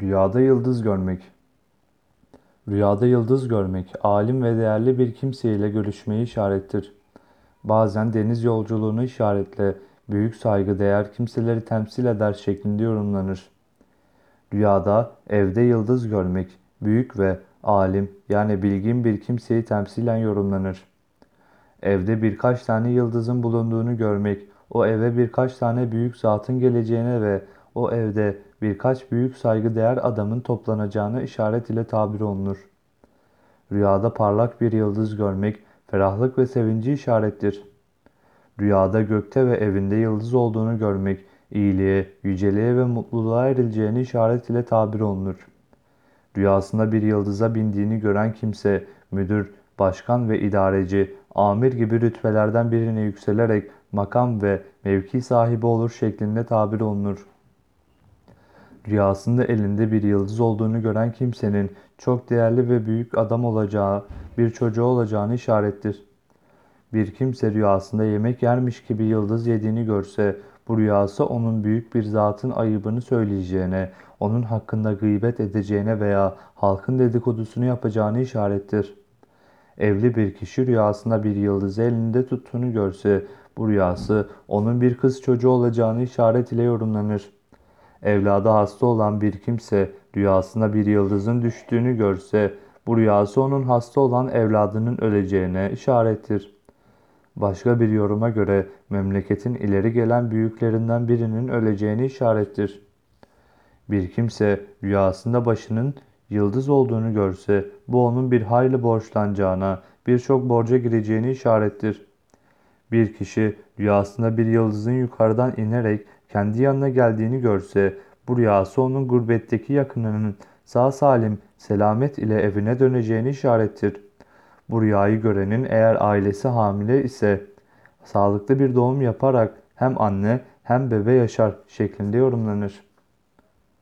Rüyada yıldız görmek. Rüyada yıldız görmek, alim ve değerli bir kimseyle görüşmeyi işarettir. Bazen deniz yolculuğunu işaretle, büyük saygıdeğer kimseleri temsil eder şeklinde yorumlanır. Rüyada evde yıldız görmek, büyük ve alim yani bilgin bir kimseyi temsilen yorumlanır. Evde birkaç tane yıldızın bulunduğunu görmek, o eve birkaç tane büyük zatın geleceğine ve o evde birkaç büyük saygıdeğer adamın toplanacağına işaret ile tabir olunur. Rüyada parlak bir yıldız görmek, ferahlık ve sevinci işarettir. Rüyada gökte ve evinde yıldız olduğunu görmek, iyiliğe, yüceliğe ve mutluluğa erileceğini işaret ile tabir olunur. Rüyasında bir yıldıza bindiğini gören kimse, müdür, başkan ve idareci, amir gibi rütbelerden birine yükselerek makam ve mevki sahibi olur şeklinde tabir olunur. Rüyasında elinde bir yıldız olduğunu gören kimsenin çok değerli ve büyük adam olacağı, bir çocuğu olacağını işarettir. Bir kimse rüyasında yemek yermiş gibi yıldız yediğini görse, bu rüyası onun büyük bir zatın ayıbını söyleyeceğine, onun hakkında gıybet edeceğine veya halkın dedikodusunu yapacağını işarettir. Evli bir kişi rüyasında bir yıldızı elinde tuttuğunu görse, bu rüyası onun bir kız çocuğu olacağını işaret ile yorumlanır. Evladı hasta olan bir kimse rüyasında bir yıldızın düştüğünü görse, bu rüyası onun hasta olan evladının öleceğine işarettir. Başka bir yoruma göre memleketin ileri gelen büyüklerinden birinin öleceğini işarettir. Bir kimse rüyasında başının yıldız olduğunu görse bu onun bir hayli borçlanacağına, birçok borca gireceğini işarettir. Bir kişi rüyasında bir yıldızın yukarıdan inerek kendi yanına geldiğini görse bu rüyası onun gurbetteki yakınının sağ salim selamet ile evine döneceğini işarettir. Bu rüyayı görenin eğer ailesi hamile ise sağlıklı bir doğum yaparak hem anne hem bebe yaşar şeklinde yorumlanır.